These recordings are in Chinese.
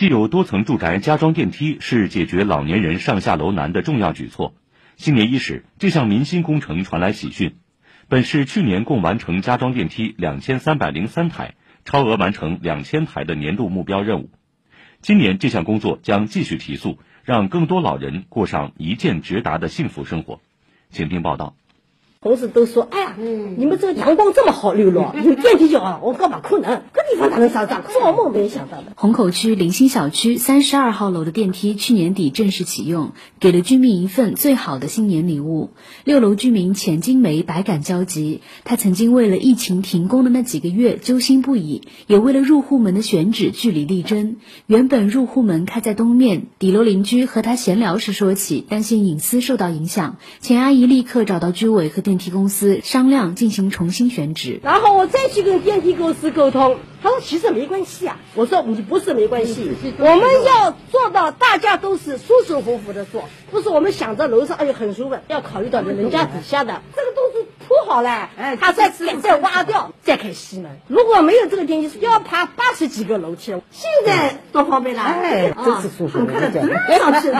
既有多层住宅加装电梯是解决老年人上下楼难的重要举措。新年伊始，这项民心工程传来喜讯。本市去年共完成加装电梯两千三百零三台，超额完成两千台的年度目标任务。今年这项工作将继续提速，让更多老人过上一键直达的幸福生活。请听报道。同事都说：“哎呀，你们这个阳光这么好，溜落有电梯就好。”我干嘛可能？这地方哪能上涨？做梦没想到的。虹口区林心小区三十二号楼的电梯去年底正式启用，给了居民一份最好的新年礼物。六楼居民钱金梅百感交集，她曾经为了疫情停工的那几个月揪心不已，也为了入户门的选址据理力争。原本入户门开在东面，底楼邻居和她闲聊时说起，担心隐私受到影响，钱阿姨立刻找到居委和。电梯公司商量进行重新选址，然后我再去跟电梯公司沟通。他说：“其实没关系啊。”我说：“你不是没关系，我们要做到大家都是舒舒服服的做，不是我们想着楼上哎呦很舒服，要考虑到人家底下的，好了，哎，他再再挖掉，再开西门。如果没有这个电梯，要爬八十几个楼梯。现在多方便了，哎，真是舒服，很快的上去。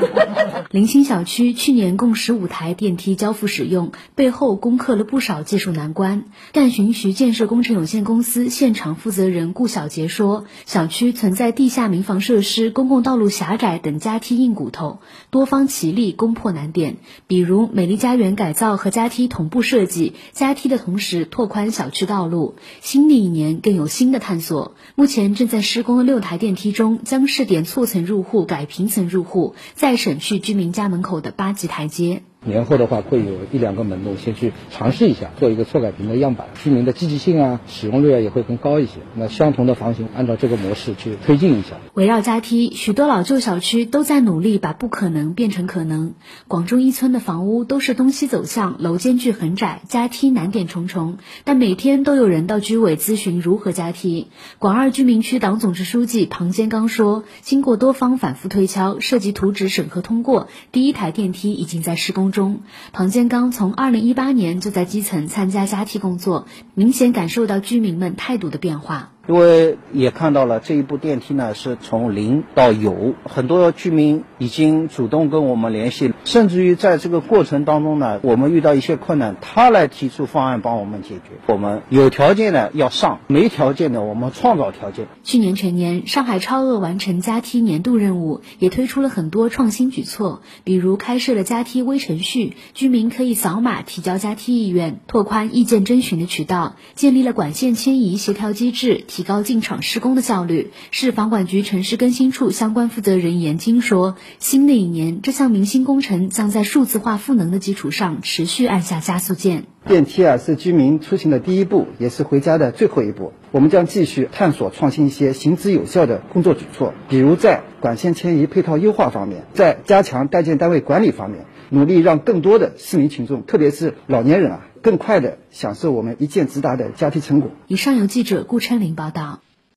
林心小区去年共十五台电梯交付使用，背后攻克了不少技术难关。赣浔徐建设工程有限公司现场负责人。顾小杰说：“小区存在地下民房设施、公共道路狭窄等加梯硬骨头，多方齐力攻破难点。比如美丽家园改造和加梯同步设计，加梯的同时拓宽小区道路。新的一年更有新的探索。目前正在施工的六台电梯中，将试点错层入户改平层入户，再省去居民家门口的八级台阶。”年后的话，会有一两个门路先去尝试一下，做一个错改平的样板，居民的积极性啊、使用率啊也会更高一些。那相同的房型，按照这个模式去推进一下。围绕加梯，许多老旧小区都在努力把不可能变成可能。广中一村的房屋都是东西走向，楼间距很窄，加梯难点重重。但每天都有人到居委咨询如何加梯。广二居民区党总支书记庞坚刚说：“经过多方反复推敲，设计图纸审核通过，第一台电梯已经在施工。”中，庞建刚从二零一八年就在基层参加加替工作，明显感受到居民们态度的变化。因为也看到了这一部电梯呢，是从零到有，很多居民已经主动跟我们联系，甚至于在这个过程当中呢，我们遇到一些困难，他来提出方案帮我们解决。我们有条件的要上，没条件的我们创造条件。去年全年，上海超额完成加梯年度任务，也推出了很多创新举措，比如开设了加梯微程序，居民可以扫码提交加梯意愿，拓宽意见征询的渠道，建立了管线迁移协调机制。提高进场施工的效率。市房管局城市更新处相关负责人严金说：“新的一年，这项民心工程将在数字化赋能的基础上持续按下加速键。电梯啊，是居民出行的第一步，也是回家的最后一步。我们将继续探索创新一些行之有效的工作举措，比如在管线迁移配套优化方面，在加强代建单位管理方面，努力让更多的市民群众，特别是老年人啊。”更快的享受我们一键直达的加梯成果。以上由记者顾春林报道。